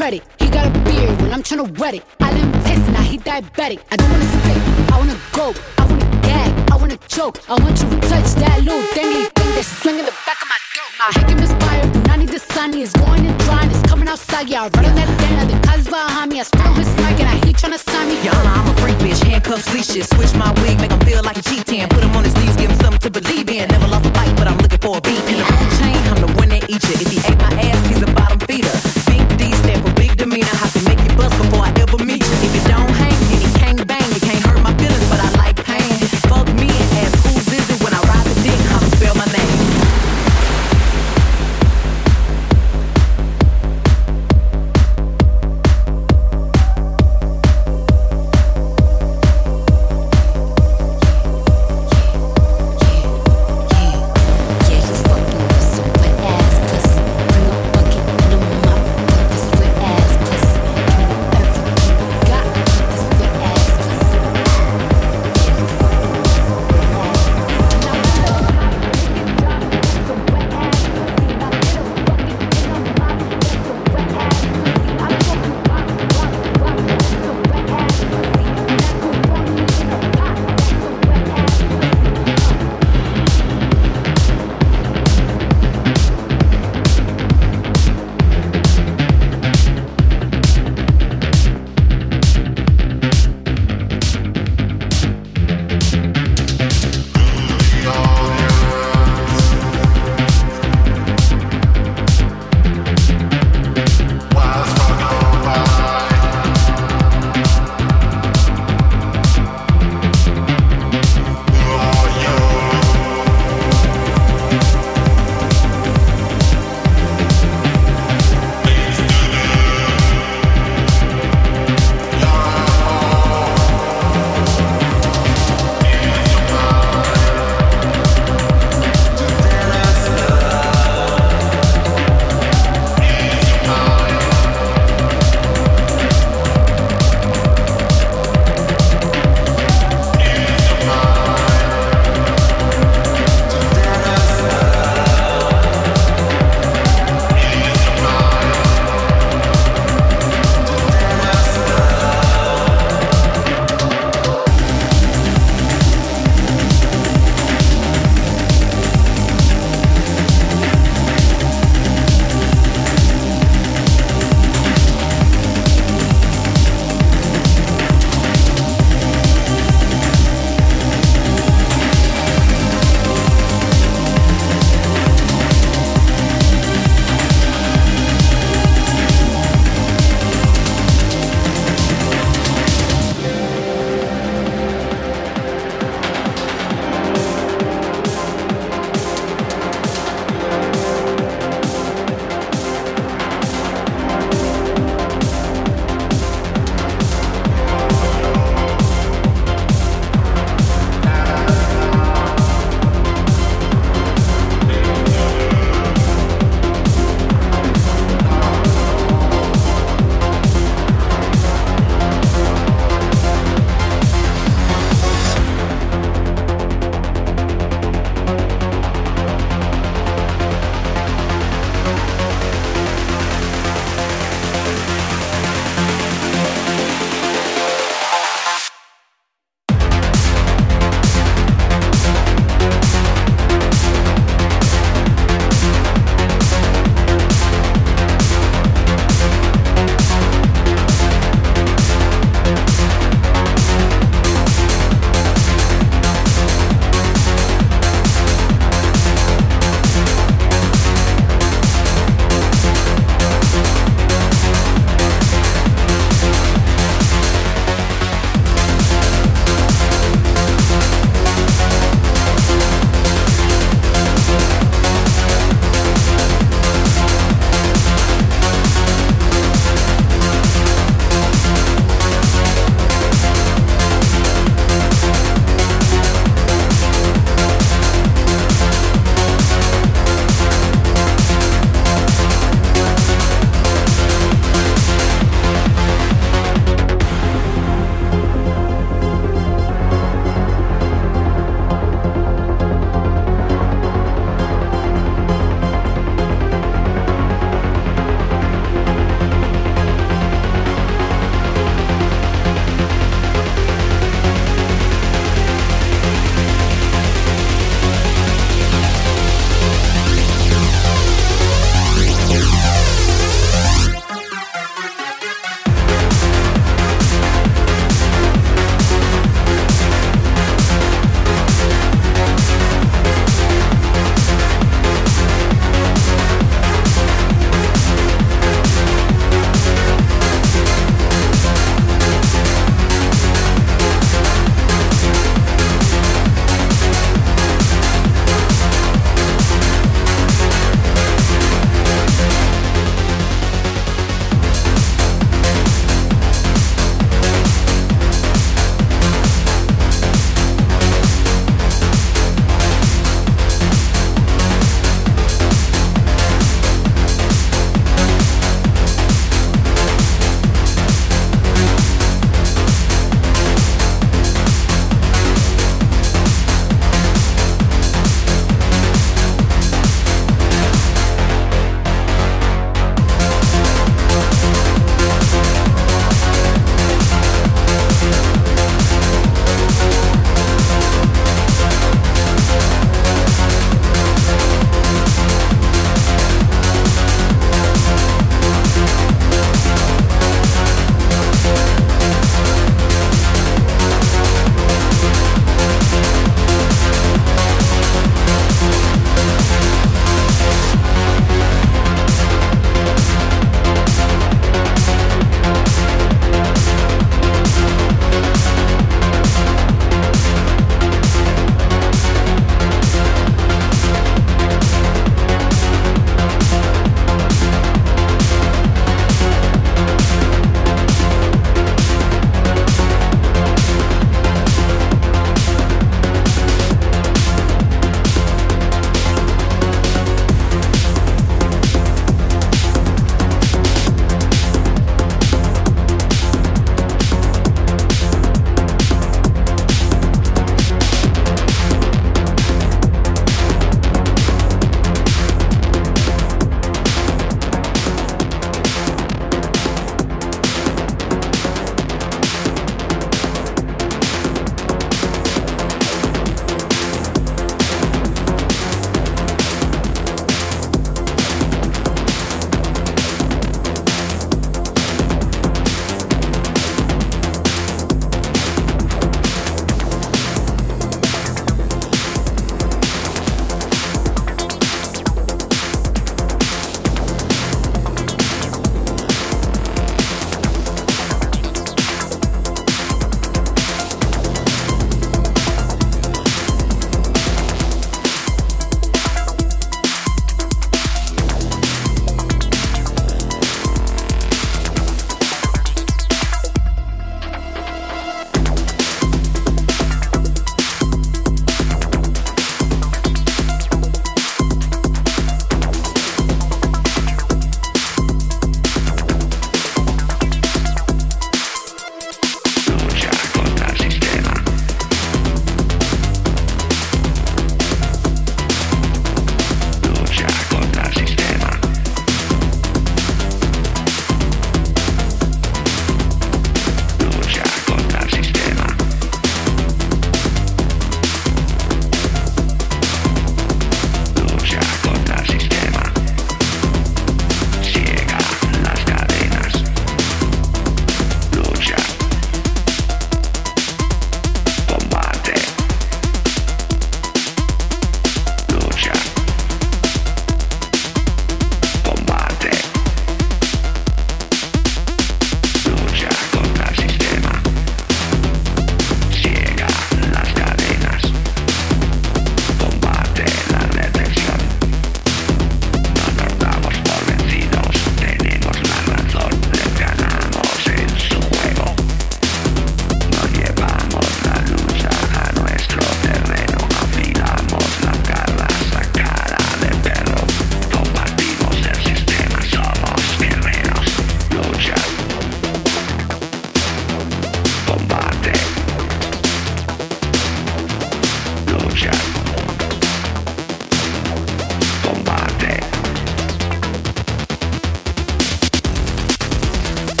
credit. He got a beard when I'm tryna wet it. I let him taste it, now he diabetic. I